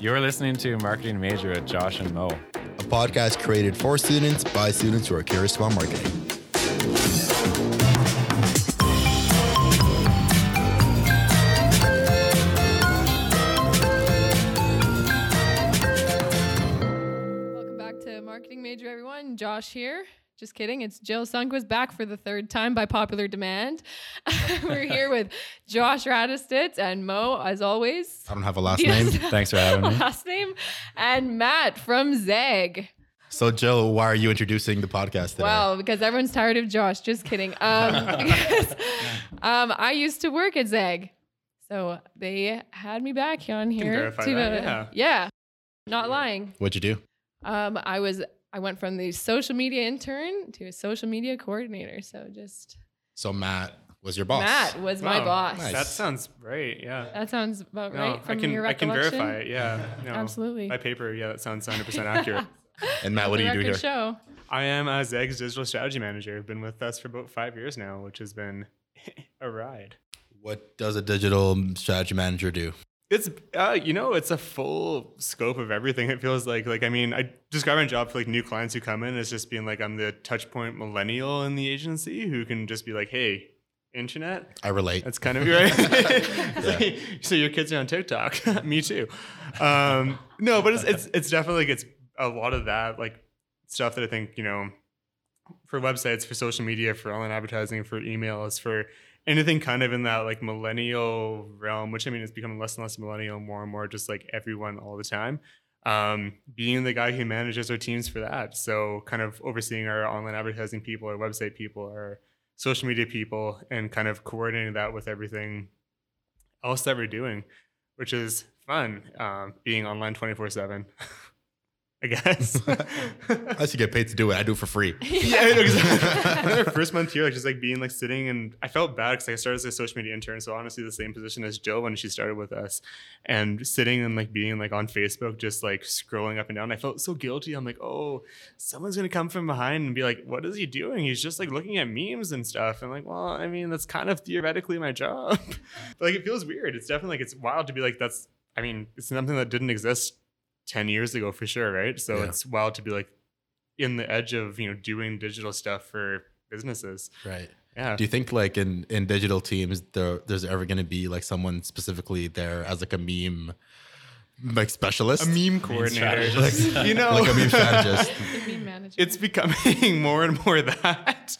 You're listening to Marketing Major with Josh and Mo. a podcast created for students by students who are curious about marketing. Welcome back to Marketing Major, everyone. Josh here. Just kidding. It's Jill Sundquist back for the third time by popular demand. We're here with Josh Radistitz and Mo, as always. I don't have a last name. Thanks for having me. Last name. And Matt from Zeg. So, Jill, why are you introducing the podcast today? Wow, because everyone's tired of Josh. Just kidding. Um, because, um, I used to work at Zeg. So they had me back on here. verify to, that, uh, yeah. yeah. Not lying. What'd you do? Um, I was I went from the social media intern to a social media coordinator. So just So, Matt was your boss. Matt was my boss. Nice. That sounds right. Yeah. That sounds about No, right I can your I can verify it. Yeah. No, Absolutely. By paper, yeah, that sounds 100 percent accurate. And Matt, what do you do here? Show. I am a Zeg's digital strategy manager. I've been with us for about five years now, which has been a ride. What does a digital strategy manager do? It's uh, you know, it's a full scope of everything. It feels like like I mean, I describe my job for like new clients who come in as just being like I'm the touch point millennial in the agency who can just be like, hey, internet, I relate. That's kind of right. Like, so your kids are on TikTok. Me too. Um, no, but it's, it's it's definitely like it's a lot of that like stuff that I think you know for websites, for social media, for online advertising, for emails, for anything kind of in that like millennial realm. Which I mean, it's becoming less and less millennial, more and more just like everyone all the time. Um, being the guy who manages our teams for that, so kind of overseeing our online advertising people, our website people, our social media people and kind of coordinating that with everything else that we're doing, which is fun. Um, being online 24 7, I guess. I should get paid to do it. I do it for free. yeah, I know, exactly. Our first month here, like just like being like sitting and I felt bad because I started as a social media intern, so honestly the same position as Jill when she started with us, and sitting and like being like on Facebook, just like scrolling up and down. I felt so guilty. I'm like, oh, someone's gonna come from behind and be like, what is he doing? He's just like looking at memes and stuff. And like, well, I mean, that's kind of theoretically my job. but like, it feels weird. It's definitely like it's wild to be like, that's. I mean, it's something that didn't exist 10 years ago for sure, right? So Yeah. it's wild to be like in the edge of, you know, doing digital stuff for businesses. Right. Yeah. Do you think like in in digital teams there there's ever going to be like someone specifically there as like a meme like specialist? a meme coordinator. strategist. you know, like a meme strategist. The meme manager. it's becoming more and more that.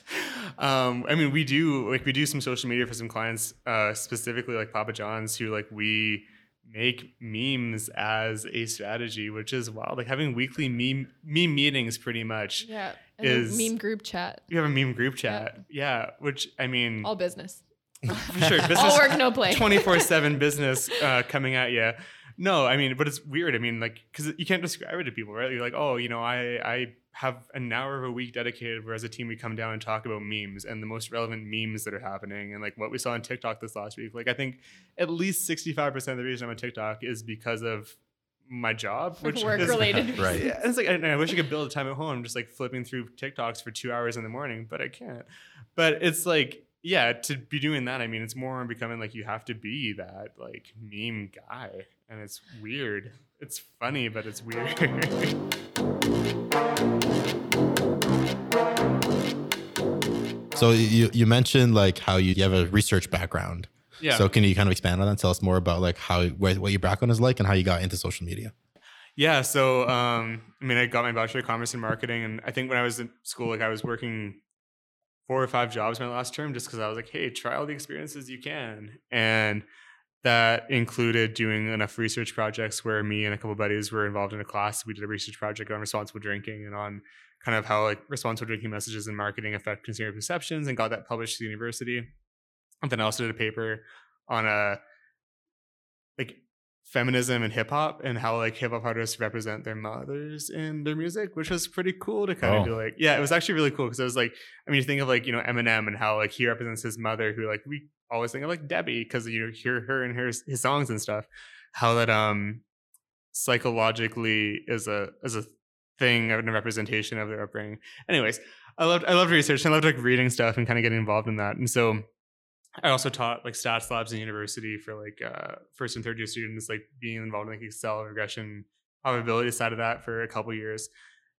Um, I mean, we do like we do some social media for some clients, uh, specifically like Papa John's, who like we make memes as a strategy, which is wild. Like having weekly meme meme meetings, pretty much. yeah. And is- a meme group chat. You have a meme group chat, yeah. Which I mean, All business. for sure, All business work, no play. 24 7 business uh, coming at you. No, I mean, but it's weird. I mean, like, because you can't describe it to people, right? You're like, oh, you know, I I have an hour of a week dedicated where as a team we come down and talk about memes and the most relevant memes that are happening and like what we saw on TikTok this last week. Like, I think at least 65% of the reason I'm on TikTok is because of my job, which Work is, related. Right. Yeah, it's like I, I wish I could build a time at home, just like flipping through TikToks for two hours in the morning, but I can't. But it's like, yeah, to be doing that, I mean, it's more on becoming like you have to be that like meme guy, and it's weird. It's funny, but it's weird. So you you mentioned like how you, you have a research background. yeah. So can you kind of expand on that? And tell us more about like how where, what your background is like and how you got into social media. Yeah, so um, I mean, I got my bachelor of commerce in marketing, and I think when I was in school, like I was working four or five jobs my last term, just because I was like, hey, try all the experiences you can, and that included doing enough research projects where me and a couple buddies were involved in a class. We did a research project on responsible drinking and on kind of how like responsible drinking messages and marketing affect consumer perceptions, and got that published to the university. And then I also did a paper on a like feminism and hip hop and how like hip hop artists represent their mothers in their music, which was pretty cool to kind Oh. of be like, yeah, it was actually really cool because it was like, I mean, you think of like you know Eminem and how like he represents his mother, who like we always think of like Debbie because you hear her in her his songs and stuff. How that um psychologically is a is a thing and a representation of their upbringing. Anyways, I loved I loved research. I loved like reading stuff and kind of getting involved in that. And so I also taught like stats labs in university for like uh, first and third year students, like being involved in like Excel regression probability side of that for a couple years.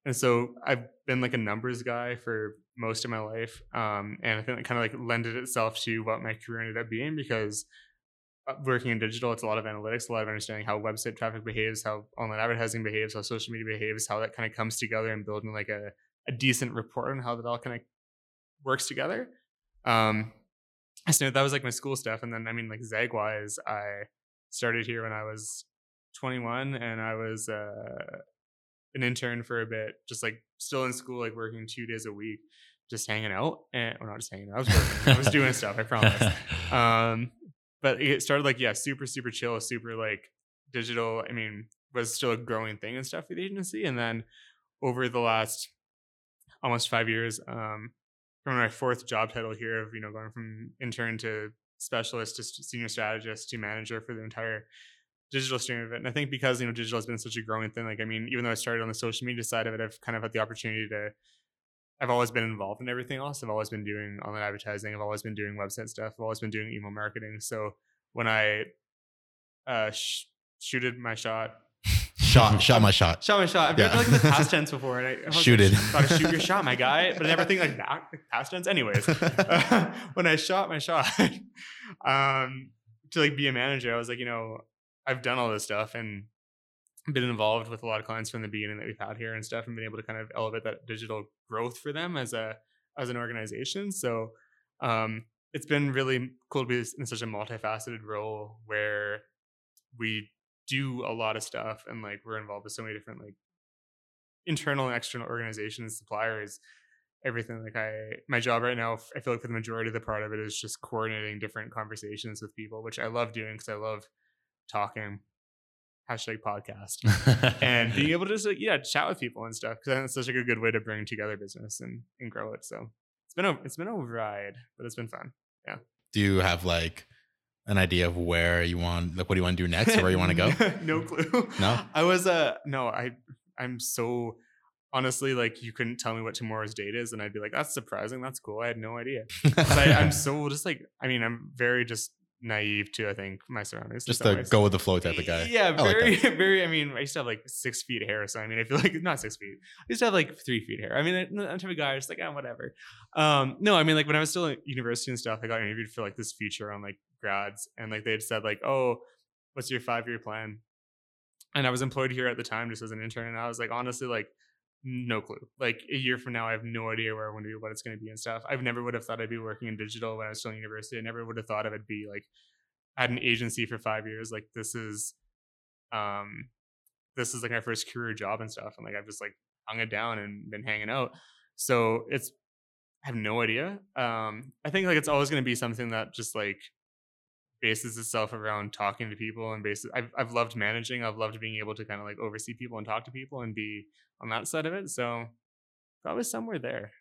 And so I've been like a numbers guy for most of my life. Um, and I think it kind of like lended itself to what my career ended up being because working in digital, it's a lot of analytics, a lot of understanding how website traffic behaves, how online advertising behaves, how social media behaves, how that kind of comes together and building like a, a decent report on how that all kind of works together. Um, so that was like my school stuff. And then, I mean, like Zagwise, I started here when I was 21 and I was uh, an intern for a bit, just like still in school, like working two days a week, just hanging out. And well, not just hanging out, I was working, I was doing stuff, I promise. Um, but it started like, yeah, super, super chill, super like digital. I mean, was still a growing thing and stuff for the agency. And then over the last almost five years, um, from my fourth job title here of, you know, going from intern to specialist to senior strategist to manager for the entire digital stream of it. And I think because you know digital has been such a growing thing, like I mean, even though I started on the social media side of it, I've kind of had the opportunity to. I've always been involved in everything else. I've always been doing online advertising. I've always been doing website stuff. I've always been doing email marketing. So when I uh, sh- shooted my shot, shot, shot my shot, shot my shot. I've yeah. done like in the past tense before, and I, I shoot like. Thought to shoot your shot, my guy, but I never think like that like past tense. Anyways, uh, when I shot my shot, um, to like be a manager, I was like, you know, I've done all this stuff and been involved with a lot of clients from the beginning that we've had here and stuff and been able to kind of elevate that digital growth for them as a as an organization. So um, it's been really cool to be in such a multifaceted role where we do a lot of stuff and like we're involved with so many different like internal and external organizations, suppliers, everything. Like I, my job right now, I feel like for the majority of the part of it is just coordinating different conversations with people, which I love doing because I love talking hashtag podcast and being able to just like, yeah chat with people and stuff because it's such like a good way to bring together business and and grow it. So it's been a it's been a ride but it's been fun. Yeah. Do you have like an idea of where you want like what do you want to do next or where you want to go? No clue. No? I was uh no i i'm so honestly like you couldn't tell me what tomorrow's date is and i'd be like that's surprising. That's cool. I had no idea. I, i'm so just like i mean i'm very just naive to I think my surroundings. Just the go with the flow type of guy. Yeah, very, like very. I mean, I used to have like six feet hair, so I mean, I feel like not six feet. I used to have like three feet hair. I mean, I'm type of guy, just like oh, whatever. Um, no, I mean, like when I was still at university and stuff, I got interviewed for like this feature on like grads, and like they had said like, oh, what's your five year plan? And I was employed here at the time just as an intern, and I was like, honestly, like no clue. Like a year from now, I have no idea where I want to be, what it's going to be and stuff. I've never would have thought I'd be working in digital when I was still in university. I never would have thought I would be like at an agency for five years. Like this is, um, this is like my first career job and stuff. And like I've just like hung it down and been hanging out. So it's, I have no idea. Um, I think like it's always going to be something that just like bases itself around talking to people and basis I've, I've loved managing i've loved being able to kind of like oversee people and talk to people and be on that side of it so probably somewhere there.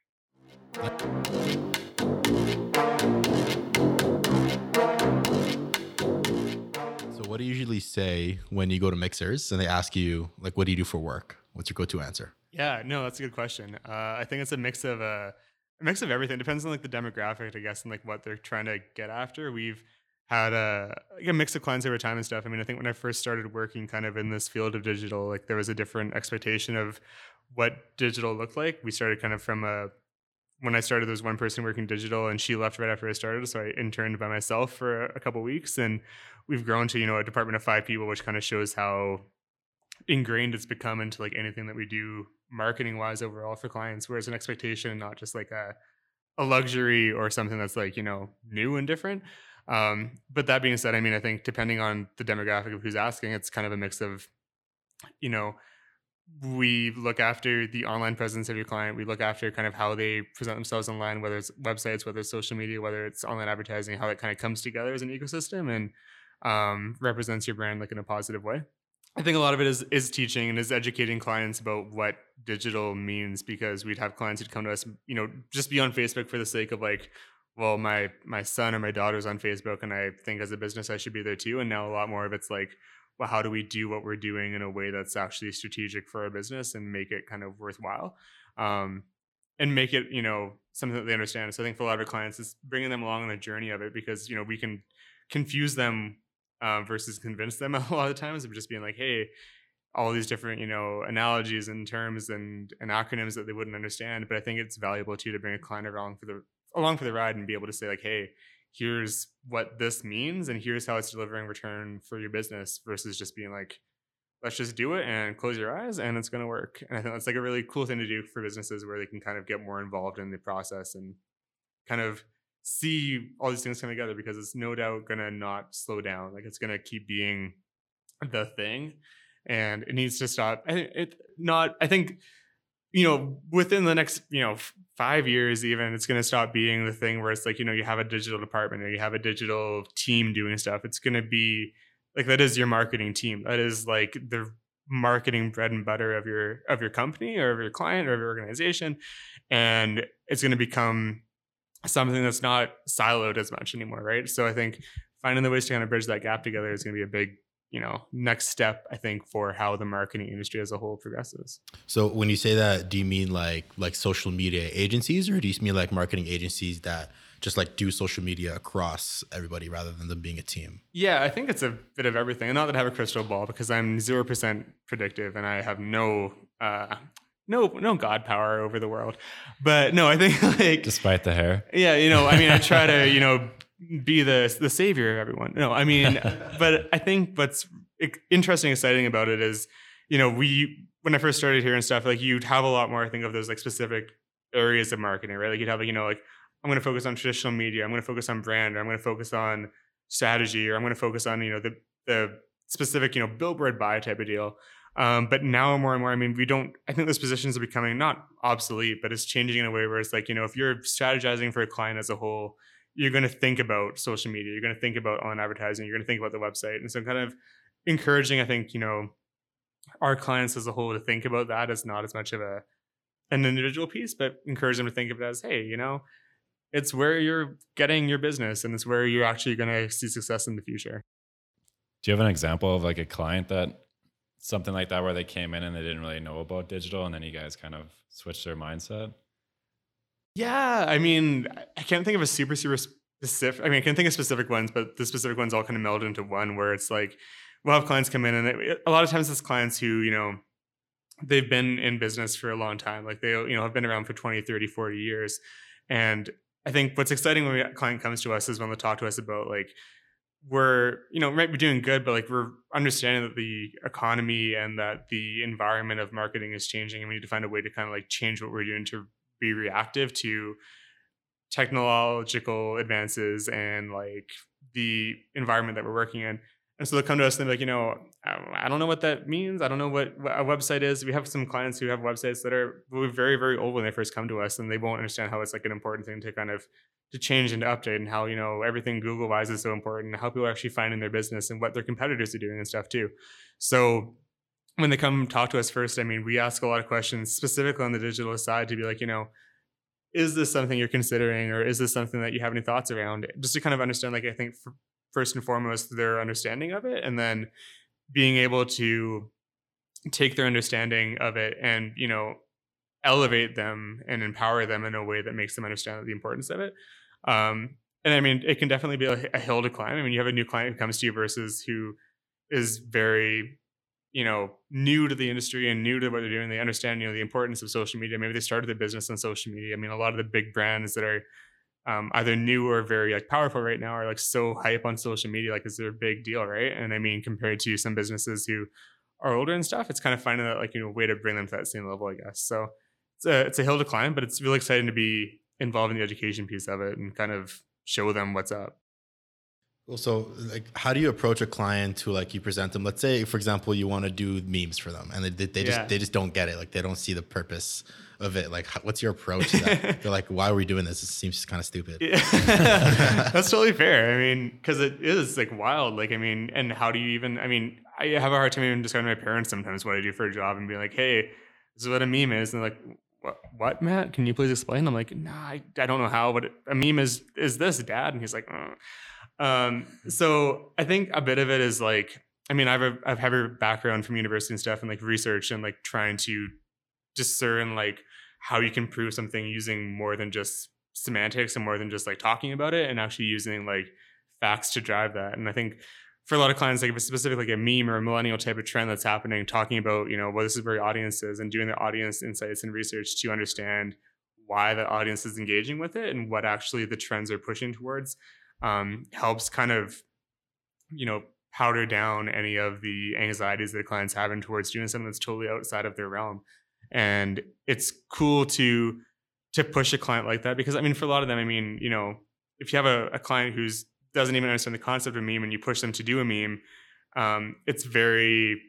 So what do you usually say when you go to mixers and they ask you like what do you do for work? What's your go-to answer? Yeah no that's a good question. Uh, i think it's a mix of uh, a mix of everything. Depends on like the demographic i guess and like what they're trying to get after. We've had a, like a mix of clients over time and stuff. I mean, I think when I first started working kind of in this field of digital, like there was a different expectation of what digital looked like. We started kind of from a when I started, there was one person working digital, and she left right after I started. So I interned by myself for a, a couple weeks, and we've grown to you know a department of five people, which kind of shows how ingrained it's become into like anything that we do marketing wise overall for clients. Whereas an expectation, not just like a a luxury or something that's like you know new and different. Um, but that being said, I mean, I think depending on the demographic of who's asking, it's kind of a mix of, you know, we look after the online presence of your client. We look after kind of how they present themselves online, whether it's websites, whether it's social media, whether it's online advertising, how it kind of comes together as an ecosystem and um, represents your brand like in a positive way. I think a lot of it is is teaching and is educating clients about what digital means because we'd have clients who'd come to us, you know, just be on Facebook for the sake of like, well, my my son or my daughter's on Facebook, and I think as a business I should be there too. And now a lot more of it's like, well, how do we do what we're doing in a way that's actually strategic for our business and make it kind of worthwhile? Um, and make it you know something that they understand. So I think for a lot of our clients, it's bringing them along on the journey of it because you know we can confuse them uh, versus convince them a lot of times of just being like, hey, all these different you know analogies and terms and, and acronyms that they wouldn't understand. But I think it's valuable too to bring a client along for the along for the ride and be able to say like, hey, here's what this means and here's how it's delivering return for your business versus just being like let's just do it and close your eyes and it's going to work. And i think that's like a really cool thing to do for businesses where they can kind of get more involved in the process and kind of see all these things come together because it's no doubt going to not slow down. Like it's going to keep being the thing and it needs to stop. I, think it not i think you know within the next you know five years even it's going to stop being the thing where it's like you know you have a digital department or you have a digital team doing stuff. It's going to be like that is your marketing team. That is like the marketing bread and butter of your of your company or of your client or of your organization. And it's going to become something that's not siloed as much anymore right? So i think finding the ways to kind of bridge that gap together is going to be a big you know next step i think for how the marketing industry as a whole progresses So when you say that, do you mean like like social media agencies, or do you mean like marketing agencies that just like do social media across everybody rather than them being a team? yeah i think it's a bit of everything and not that i have a crystal ball because i'm 0% predictive and i have no uh no no god power over the world but no i think like Despite the hair. Yeah, you know, I mean, I try to, you know, be the the savior of everyone. No, I mean, but I think what's interesting, exciting about it is, you know, we when I first started here and stuff, like you'd have a lot more, I think, of those like specific areas of marketing, right? Like you'd have, like, you know, like I'm going to focus on traditional media, I'm going to focus on brand, or I'm going to focus on strategy, or I'm going to focus on, you know, the the specific, you know, billboard buy type of deal. Um, but now more and more, I mean, we don't. I think those positions are becoming not obsolete, but it's changing in a way where it's like, you know, if you're strategizing for a client as a whole, you're going to think about social media, you're going to think about online advertising, you're going to think about the website, and so kind of encouraging, I think, you know, our clients as a whole to think about that as not as much of a an individual piece, but encourage them to think of it as, hey, you know, it's where you're getting your business, and it's where you're actually going to see success in the future. Do you have an example of like a client that something like that where they came in and they didn't really know about digital and then you guys kind of switched their mindset? Yeah, I mean, I can't think of a super super specific. I mean, I can think of specific ones, but the specific ones all kind of meld into one. Where it's like we'll have clients come in, and it, a lot of times it's clients who you know they've been in business for a long time, like they you know have been around for 20, 30, 40 years, and I think what's exciting when a client comes to us is when they talk to us about like we're you know might be doing good, but like we're understanding that the economy and that the environment of marketing is changing, and we need to find a way to kind of like change what we're doing to be reactive to technological advances and like the environment that we're working in. And so they'll come to us and they're like, you know, um, I don't know what that means. I don't know what, what a website is. We have some clients who have websites that are very, very old when they first come to us, and they won't understand how it's like an important thing to kind of to change and to update, and how you know everything Google wise is so important, and how people are actually finding their business and what their competitors are doing and stuff too. So when they come talk to us first, I mean, we ask a lot of questions specifically on the digital side to be like, you know, is this something you're considering, or is this something that you have any thoughts around? Just to kind of understand, like I think first and foremost their understanding of it, and then being able to take their understanding of it and you know elevate them and empower them in a way that makes them understand the importance of it. Um, and I mean, it can definitely be a, a hill to climb. I mean, you have a new client who comes to you versus who is very you know new to the industry and new to what they're doing they understand you know the importance of social media. Maybe they started their business on social media. I mean a lot of the big brands that are um, either new or very like powerful right now are like so hype on social media like it's their big deal right? And i mean compared to some businesses who are older and stuff it's kind of finding that like you know way to bring them to that same level i guess. So it's a it's a hill to climb but it's really exciting to be involved in the education piece of it and kind of show them what's up so like, how do you approach a client who like you present them? Let's say, for example, you want to do memes for them, and they, they, they Yeah. just they just don't get it. Like they don't see the purpose of it. Like, how, what's your approach to that? They're like, why are we doing this? It seems kind of stupid. Yeah. That's totally fair. I mean, because it is like wild. Like, I mean, and how do you even? I mean, I have a hard time even describing to my parents sometimes what I do for a job and be like, "Hey, this is what a meme is," and they're like, "What? What, Matt? Can you please explain?" I'm like, "Nah, I, I don't know how, but a meme is is this, Dad?" And he's like, "Uh." Um, so I think a bit of it is like, I mean, I've a, I've have a background from university and stuff and like research and like trying to discern like how you can prove something using more than just semantics and more than just like talking about it and actually using like facts to drive that. And I think for a lot of clients, like if it's specifically like a meme or a millennial type of trend that's happening, talking about, you know, well, this is where your audience is and doing the audience insights and research to understand why the audience is engaging with it and what actually the trends are pushing towards um, helps kind of, you know, powder down any of the anxieties that clients having towards doing something that's totally outside of their realm. And it's cool to to push a client like that because I mean, for a lot of them, I mean, you know, if you have a, a client who's doesn't even understand the concept of meme and you push them to do a meme, um, it's very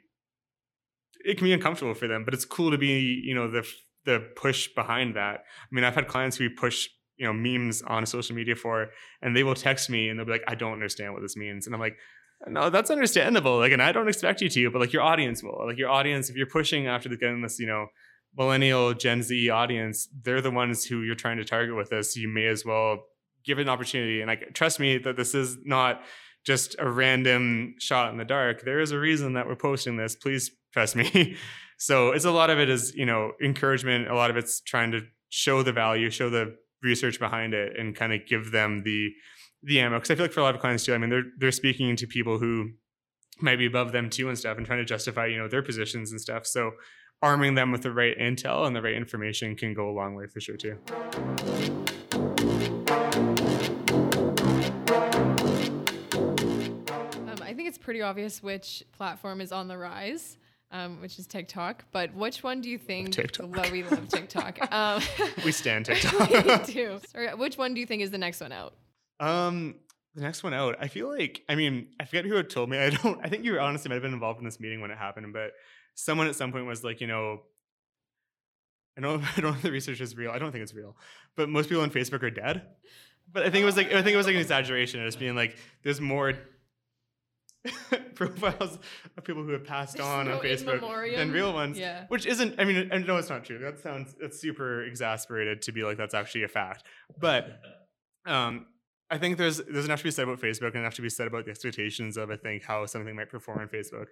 it can be uncomfortable for them, but it's cool to be, you know, the the push behind that. I mean, I've had clients who push, you know, memes on social media for, and they will text me and they'll be like, I don't understand what this means. And I'm like, no, that's understandable. Like, and I don't expect you to, but like your audience will. Like your audience, if you're pushing after the, getting this, you know, millennial Gen Z audience, they're the ones who you're trying to target with this. You may as well give it an opportunity. And like, trust me that this is not just a random shot in the dark. There is a reason that we're posting this. Please trust me. so it's a lot of it is, you know, encouragement. A lot of it's trying to show the value, show the research behind it and kind of give them the, the ammo. Cause I feel like for a lot of clients too, I mean, they're, they're speaking to people who might be above them too and stuff and trying to justify, you know, their positions and stuff. So arming them with the right intel and the right information can go a long way for sure too. Um, I think it's pretty obvious which platform is on the rise. Um, which is TikTok. But which one do you think? TikTok. Well, we love TikTok. Um, we stand TikTok. we do. Sorry, which one do you think is the next one out? Um, the next one out. I feel like. I mean, I forget who had told me. I don't. I think you honestly might have been involved in this meeting when it happened, but someone at some point was like, you know, I don't. I don't know if the research is real. I don't think it's real, but most people on Facebook are dead. But I think it was like I think it was like an exaggeration. Just being like, there's more profiles of people who have passed There's on no on Facebook than real ones. Yeah. Which isn't, I mean, I know it's not true. That sounds, it's super exasperated to be like, that's actually a fact. But um, I think there's, there's enough to be said about Facebook and enough to be said about the expectations of, I think, how something might perform on Facebook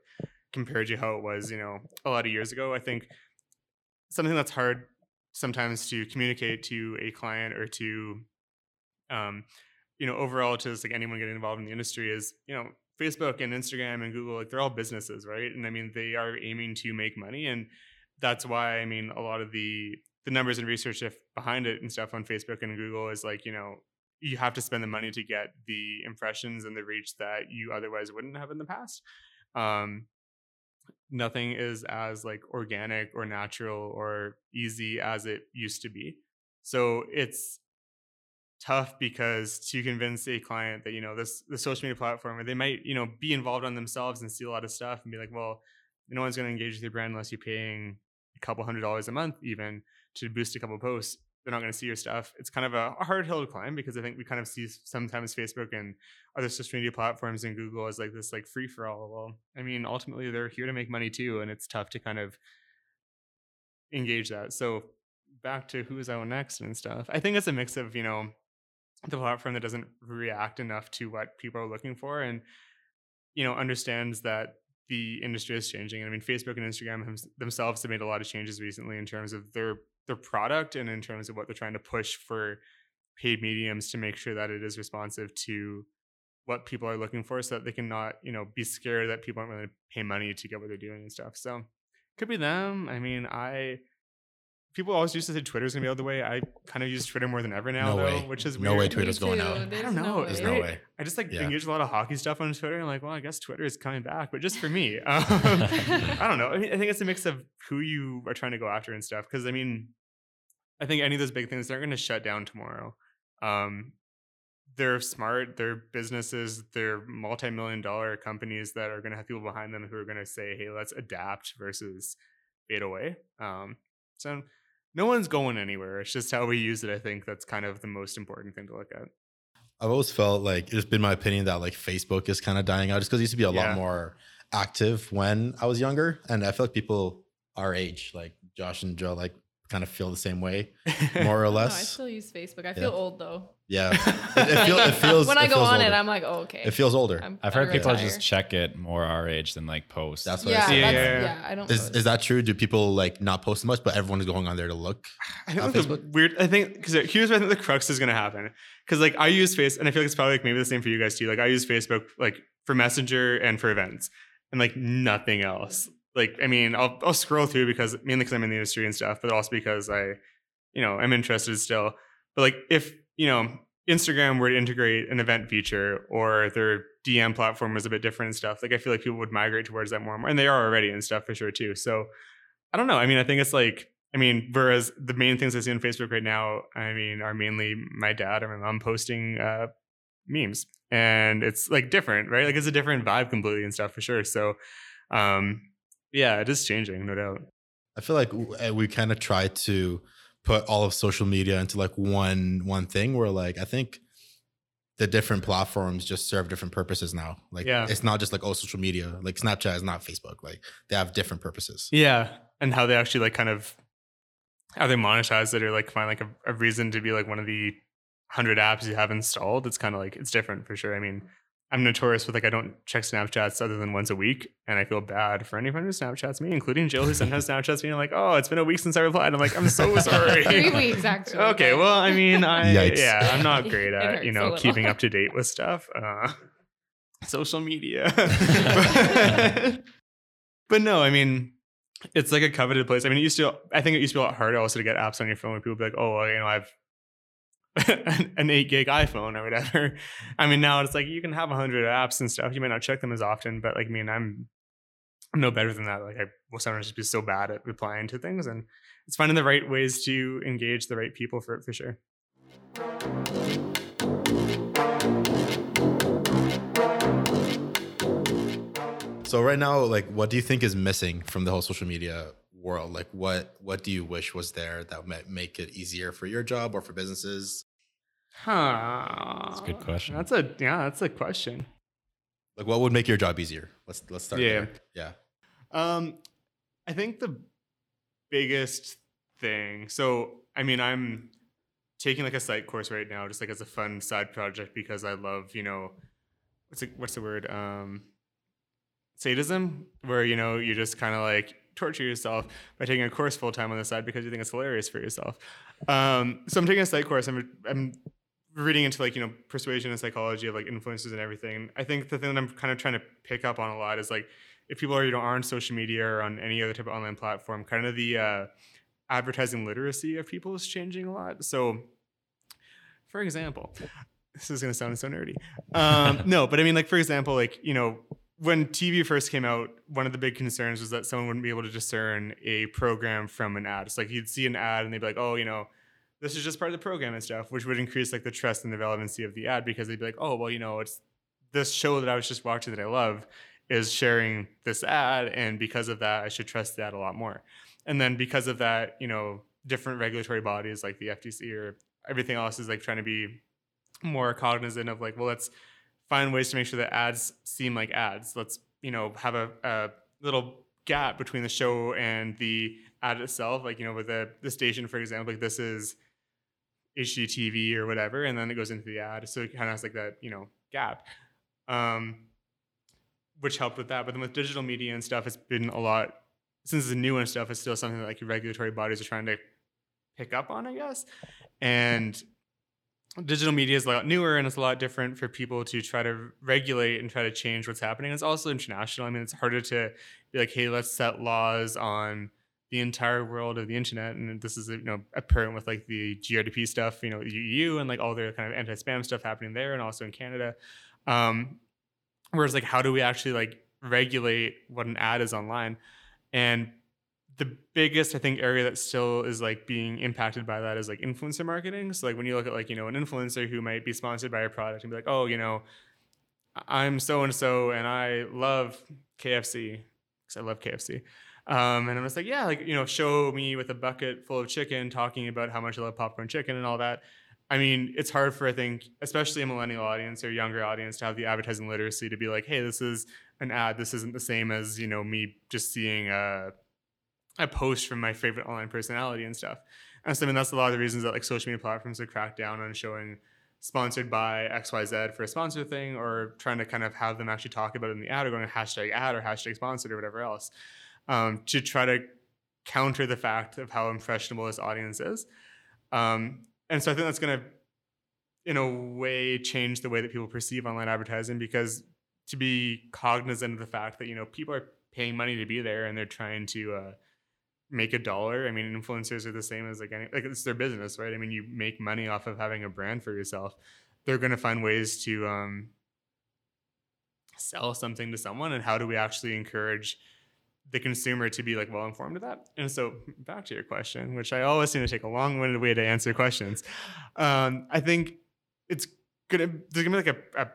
compared to how it was, you know, a lot of years ago. I think something that's hard sometimes to communicate to a client or to, um, you know, overall to just like anyone getting involved in the industry is, you know, Facebook and Instagram and Google, like they're all businesses, right? And I mean, they are aiming to make money, and that's why I mean, a lot of the the numbers and research behind it and stuff on Facebook and Google is like, you know, you have to spend the money to get the impressions and the reach that you otherwise wouldn't have in the past. Um, nothing is as like organic or natural or easy as it used to be. So it's tough because to convince a client that you know this the social media platform where they might you know be involved on themselves and see a lot of stuff and be like well no one's going to engage with your brand unless you're paying a couple hundred dollars a month even to boost a couple posts. They're not going to see your stuff. It's kind of a, hard hill to climb because i think we kind of see sometimes facebook and other social media platforms and google as like this like free for all well i mean ultimately they're here to make money too and it's tough to kind of engage that. So back to who's out next and stuff i think it's a mix of you know the platform that doesn't react enough to what people are looking for and you know understands that the industry is changing. I mean, Facebook and Instagram themselves have made a lot of changes recently in terms of their their product and in terms of what they're trying to push for paid mediums to make sure that it is responsive to what people are looking for, so that they can not you know be scared that people aren't to pay money to get what they're doing and stuff. So could be them. I mean, I people always used to say Twitter's gonna be out of the way. I kind of use Twitter more than ever now, no though, way. which is weird. no weird. way Twitter's going out. I don't know. There's There's no way. I just like Yeah. engage a lot of hockey stuff on Twitter. and like, well, I guess Twitter is coming back, but just for me. Um, I don't know. I, mean, I think it's a mix of who you are trying to go after and stuff. Because I mean, I think any of those big things they're going to shut down tomorrow. Um, they're smart. They're businesses. They're multi-million dollar companies that are going to have people behind them who are going to say, "Hey, let's adapt," versus fade away. Um, so no one's going anywhere. It's just how we use it. I think that's kind of the most important thing to look at. I've always felt like it's been my opinion that like Facebook is kind of dying out just because it used to be a Yeah. lot more active when I was younger. And I feel like people our age, like Josh and Joe, like kind of feel the same way, more or No, I still use Facebook. I feel old though. yeah, it, it, feel, it feels. when it I go feels on it. I'm like, oh, okay. it feels older. I'm, I've I heard people retire. just check it more our age than like post. That's what Yeah, I see. Yeah, yeah, yeah, yeah. I don't. Is, post. is that true? Do people like not post much, but everyone is going on there to look? I think on Facebook? weird. I think because here's where I think the crux is going to happen. Because like I use Face, and I feel like it's probably like maybe the same for you guys too. Like I use Facebook like for Messenger and for events, and like nothing else. Like I mean, I'll I'll scroll through because mainly because I'm in the industry and stuff, but also because I, you know, I'm interested still. But like if you know Instagram were to integrate an event feature or their DM platform was a bit different and stuff, like I feel like people would migrate towards that more and more, and they are already and stuff for sure too. So I don't know. I mean, I think it's like I mean, whereas the main things I see on Facebook right now, I mean, are mainly my dad or my mom posting uh, memes, and it's like different, right? Like it's a different vibe completely and stuff for sure. So, um, yeah, it is changing, no doubt. I feel like uh, we kind of try to put all of social media into like one one thing. Where like I think the different platforms just serve different purposes now. Like Yeah. it's not just like oh social media. Like Snapchat is not Facebook. Like they have different purposes. Yeah, and how they actually like kind of how they monetize it or like find like a, a reason to be like one of the hundred apps you have installed. It's kind of like it's different for sure. I mean, I'm notorious with like I don't check Snapchats other than once a week, and I feel bad for anyone who Snapchats me, including Jill, who sometimes Snapchats me. and like, oh, it's been a week since I replied. I'm like, I'm so sorry. Three weeks actually. Okay, well, I mean, I Yikes. yeah, I'm not great at you know keeping up to date with stuff. Uh, social media, but no, I mean, it's like a coveted place. I mean, it used to. I think it used to be a lot harder also to get apps on your phone. Where people be like, oh, well, you know, I've an- an eight gig iPhone or whatever. I mean, now it's like you can have a hundred apps and stuff. You might not check them as often, but like, I mean, I'm I'm no better than that. Like, I will sometimes just be so bad at replying to things, and it's finding the right ways to engage the right people for it for sure. So right now, like, what do you think is missing from the whole social media world? Like, what what do you wish was there that might make it easier for your job or for businesses? Huh. That's a good question. That's a yeah. That's a question. Like, what would make your job easier? Let's let's start Yeah. there. Yeah. Um, I think the biggest thing. So, I mean, I'm taking like a site course right now, just like as a fun side project because I love, you know, what's it, what's the word? Um, sadism, where you know you just kind of like torture yourself by taking a course full time on the side because you think it's hilarious for yourself. Um, so I'm taking a site course. I'm I'm reading into like you know persuasion and psychology of like influences and everything. I think the thing that I'm kind of trying to pick up on a lot is like if people are you know are on social media or on any other type of online platform, kind of the uh, advertising literacy of people is changing a lot. So, for example, this is going to sound so nerdy. Um, no, but I mean, like for example, like you know when TV first came out, one of the big concerns was that someone wouldn't be able to discern a program from an ad. It's like you'd see an ad and they'd be like, oh, you know, this is just part of the program and stuff, which would increase like the trust and the relevancy of the ad because they'd be like, oh, well, you know, it's this show that I was just watching that I love is sharing this ad, and because of that, I should trust the ad a lot more. And then because of that, you know, different regulatory bodies like the FTC or everything else is like trying to be more cognizant of like, well, let's find ways to make sure that ads seem like ads. Let's, you know, have a, a little gap between the show and the ad itself. Like, you know, with the, the station, for example, like this is HGTV or whatever, and then it goes into the ad. So it kind of has like that, you know, gap. Um, which helped with that. But then with digital media and stuff, it's been a lot since it's a new and stuff, it's still something that like your regulatory bodies are trying to pick up on, I guess. And digital media is a lot newer and it's a lot different for people to try to regulate and try to change what's happening. It's also international. I mean, it's harder to be like, hey, let's set laws on the entire world of the internet. And this is you know apparent with like the GRDP stuff, you know, EU and like all their kind of anti-spam stuff happening there and also in Canada. Um, whereas like how do we actually like regulate what an ad is online? And the biggest I think area that still is like being impacted by that is like influencer marketing. So like when you look at like you know an influencer who might be sponsored by a product and be like, oh, you know, I'm so and so and I love KFC because I love KFC. Um, and I'm just like, yeah, like you know, show me with a bucket full of chicken, talking about how much I love popcorn chicken and all that. I mean, it's hard for I think, especially a millennial audience or younger audience, to have the advertising literacy to be like, hey, this is an ad. This isn't the same as you know me just seeing a a post from my favorite online personality and stuff. And so I mean that's a lot of the reasons that like social media platforms have cracked down on showing sponsored by XYZ for a sponsor thing or trying to kind of have them actually talk about it in the ad or going to hashtag ad or hashtag sponsored or whatever else um, to try to counter the fact of how impressionable this audience is. Um, and so I think that's going to, in a way, change the way that people perceive online advertising because to be cognizant of the fact that, you know, people are paying money to be there and they're trying to, uh, make a dollar. I mean, influencers are the same as like any like it's their business, right? I mean, you make money off of having a brand for yourself. They're going to find ways to um, sell something to someone, and how do we actually encourage the consumer to be like well informed of that? And so, back to your question, which I always seem to take a long-winded way to answer questions. Um, I think it's gonna there's gonna be like a, a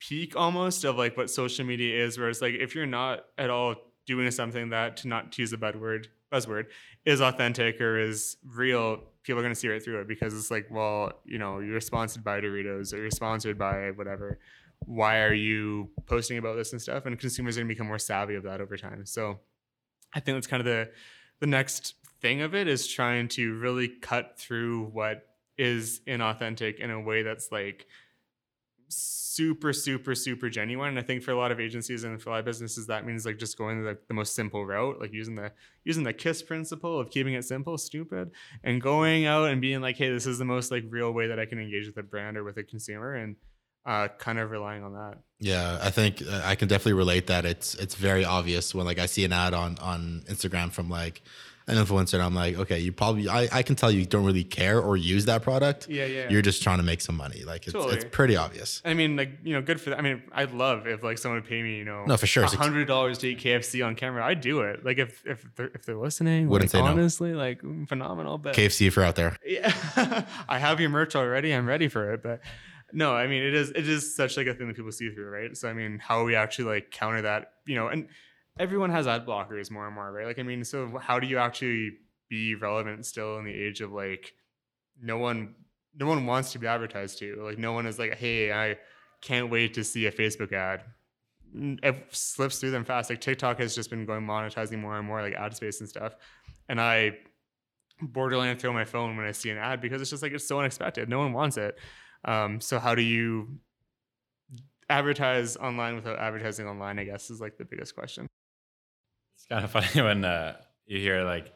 peak almost of like what social media is, where it's like if you're not at all doing something that to not to use a bad word buzzword is authentic or is real, people are to see right through it because it's like, well, you know, you're sponsored by Doritos or you're sponsored by whatever. Why are you posting about this and stuff? And consumers are to become more savvy of that over time. So I think that's kind of the the next thing of it is trying to really cut through what is inauthentic in a way that's like super super super genuine. And i think for a lot of agencies and for a lot of businesses that means like just going the, the most simple route like using the using the kiss principle of keeping it simple stupid and going out and being like hey this is the most like real way that i can engage with a brand or with a consumer. And uh, kind of relying on that Yeah, I think uh, I can definitely relate that. It's it's very obvious when like I see an ad on on Instagram from like an influencer and I'm like, okay, you probably I, I can tell you don't really care or use that product. yeah yeah You're just trying to make some money. Like it's Totally. it's pretty obvious. I mean, like you know, good for. That. I mean, I'd love if like someone would pay me, you know, No, for sure. a hundred dollars to eat KFC on camera. I'd do it. Like if if they're, if they're listening, Wouldn't like, say no. honestly, like mm, phenomenal. But KFC if you're out there. yeah, I have your merch already. I'm ready for it. But no, I mean, it is it is such like a thing that people see through, right? So I mean, how we actually like counter that, you know, and everyone has ad blockers more and more, right? Like I mean, so how do you actually be relevant still in the age of like no one no one wants to be advertised to. Like no one is like, hey, I can't wait to see a Facebook ad. It slips through them fast. Like TikTok has just been going monetizing more and more, like ad space and stuff. And I borderline throw my phone when I see an ad because it's just like it's so unexpected. No one wants it. Um, so how do you advertise online without advertising online? I guess is like the biggest question. It's kind of funny when uh, you hear like,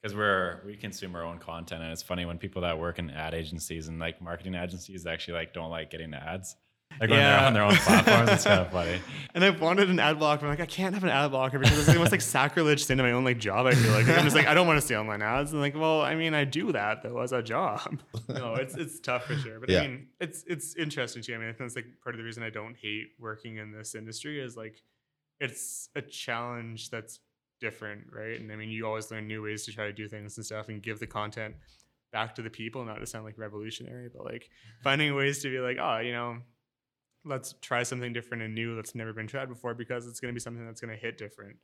because we're we consume our own content, and it's funny when people that work in ad agencies and like marketing agencies actually like don't like getting ads. Like when they're Yeah. on their own platforms, it's kind of funny. And I've wanted an ad blocker. I'm like, I can't have an ad blocker because it's almost like sacrilege sin to my own like job. I feel like I'm just like, I don't want to see online ads. And like, well, I mean, I do that though as a job. No, it's it's tough for sure. But Yeah. I mean, it's it's interesting too. I mean, I think it's like part of the reason I don't hate working in this industry is like, it's a challenge that's different, right? And I mean, you always learn new ways to try to do things and stuff and give the content back to the people, not to sound like revolutionary, but like mm-hmm. finding ways to be like, oh, you know, let's try something different and new that's never been tried before because it's going to be something that's going to hit different.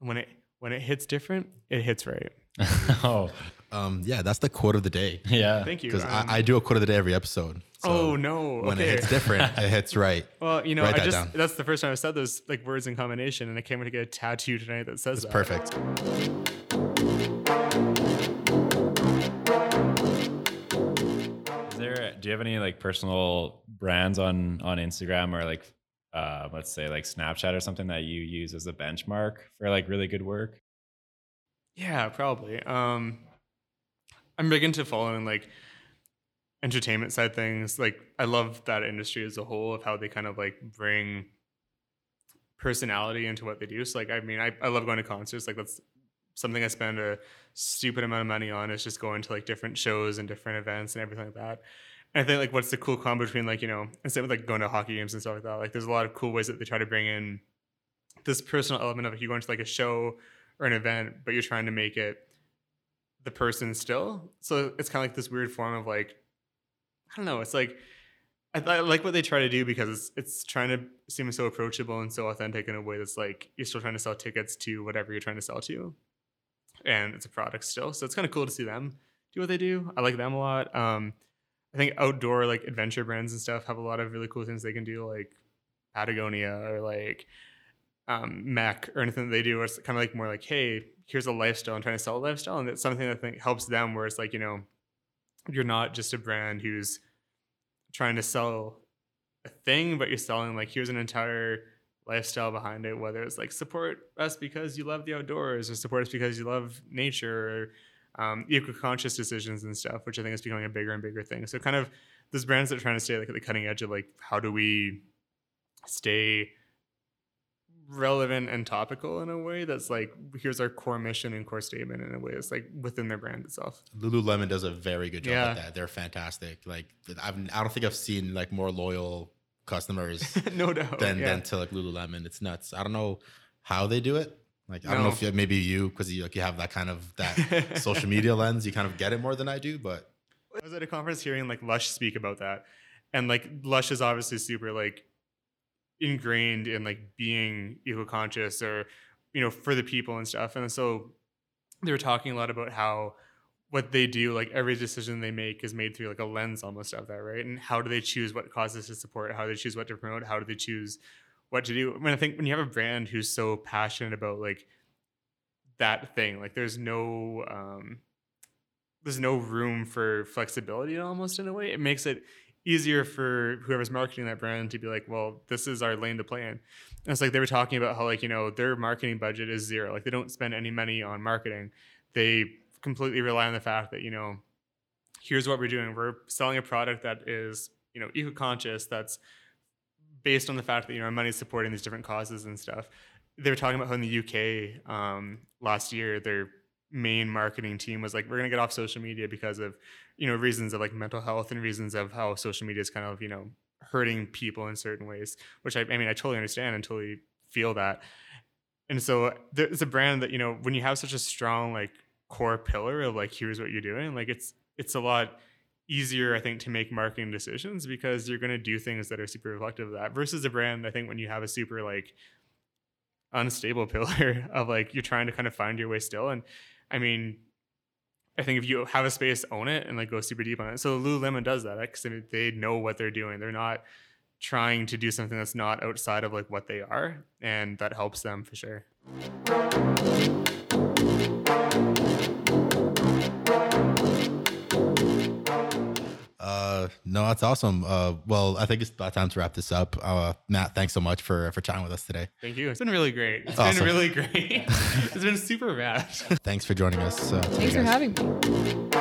And when it when it hits different, it hits right. oh, Um, yeah, that's the quote of the day. yeah. Thank you. Because Um, I, I do a quote of the day every episode. So oh no! When okay. it hits different, it hits right. Well, you know, Write I that just down. that's the first time I've said those like words in combination, and I can't wait to get a tattoo tonight that says It's that. perfect. There? Do you have any like personal brands on on Instagram or like, uh, let's say like Snapchat or something that you use as a benchmark for like really good work? Yeah, probably. Um, I'm big into following like entertainment side things. Like I love that industry as a whole of how they kind of like bring personality into what they do. So like I mean I, I love going to concerts. Like that's something I spend a stupid amount of money on is just going to like different shows and different events and everything like that. And I think like what's the cool combo between like, you know, instead of like going to hockey games and stuff like that, like there's a lot of cool ways that they try to bring in this personal element of like you going to like a show or an event, but you're trying to make it the person still. So it's kind of like this weird form of like, I don't know. It's like I, I like what they try to do because it's it's trying to seem so approachable and so authentic in a way that's like you're still trying to sell tickets to whatever you're trying to sell to, and it's a product still. So it's kind of cool to see them do what they do. I like them a lot. Um, I think outdoor like adventure brands and stuff have a lot of really cool things they can do, like Patagonia or like um, MEC or anything that they do. It's kind of like more like, hey, here's a lifestyle and trying to sell a lifestyle, and it's something that I think helps them. Where it's like, you know, you're not just a brand who's trying to sell a thing, but you're selling like here's an entire lifestyle behind it. Whether it's like support us because you love the outdoors, or support us because you love nature, or um, eco-conscious decisions and stuff, which I think is becoming a bigger and bigger thing. So kind of those brands that are trying to stay like at the cutting edge of like how do we stay relevant and topical in a way that's like here's our core mission and core statement in a way that's like within their brand itself. Lululemon does a very good job Yeah. at that. They're fantastic. Like I've, I don't think I've seen like more loyal customers no doubt. than yeah. than to like Lululemon. It's nuts. I don't know how they do it. Like I don't know if you, maybe you because you like you have that kind of that social media lens. You kind of get it more than I do, but I was at a conference hearing like Lush speak about that, and like Lush is obviously super like ingrained in like being eco-conscious or you know for the people and stuff. And so they were talking a lot about how what they do, like every decision they make, is made through like a lens almost of that, right? And how do they choose what causes to support? How do they choose what to promote? How do they choose what to do? I mean, I think when you have a brand who's so passionate about like that thing, like there's no um, there's no room for flexibility almost in a way. It makes it easier for whoever's marketing that brand to be like, well, this is our lane to play in. And it's like they were talking about how like, you know, their marketing budget is zero. Like they don't spend any money on marketing. They completely rely on the fact that, you know, here's what we're doing. We're selling a product that is, you know, eco-conscious, that's based on the fact that, you know, our money is supporting these different causes and stuff. They were talking about how in the UK um, last year, their main marketing team was like, we're gonna get off social media because of, you know, reasons of like mental health and reasons of how social media is kind of, you know, hurting people in certain ways. Which I, I mean, I totally understand and totally feel that. And so there's a brand that you know when you have such a strong like core pillar of like here's what you're doing, like it's it's a lot easier I think to make marketing decisions because you're going to do things that are super reflective of that versus a brand I think when you have a super like unstable pillar of like you're trying to kind of find your way still and I mean I think if you have a space, own it and like go super deep on it. So Lululemon does that because they know what they're doing. They're not trying to do something that's not outside of like what they are, and that helps them for sure. No, that's awesome. Uh, well, I think it's about time to wrap this up. Uh, Matt, thanks so much for for chatting with us today. Thank you. It's been really great. It's Awesome. been really great. it's been super rad. Thanks for joining us. Uh, Thanks for having me.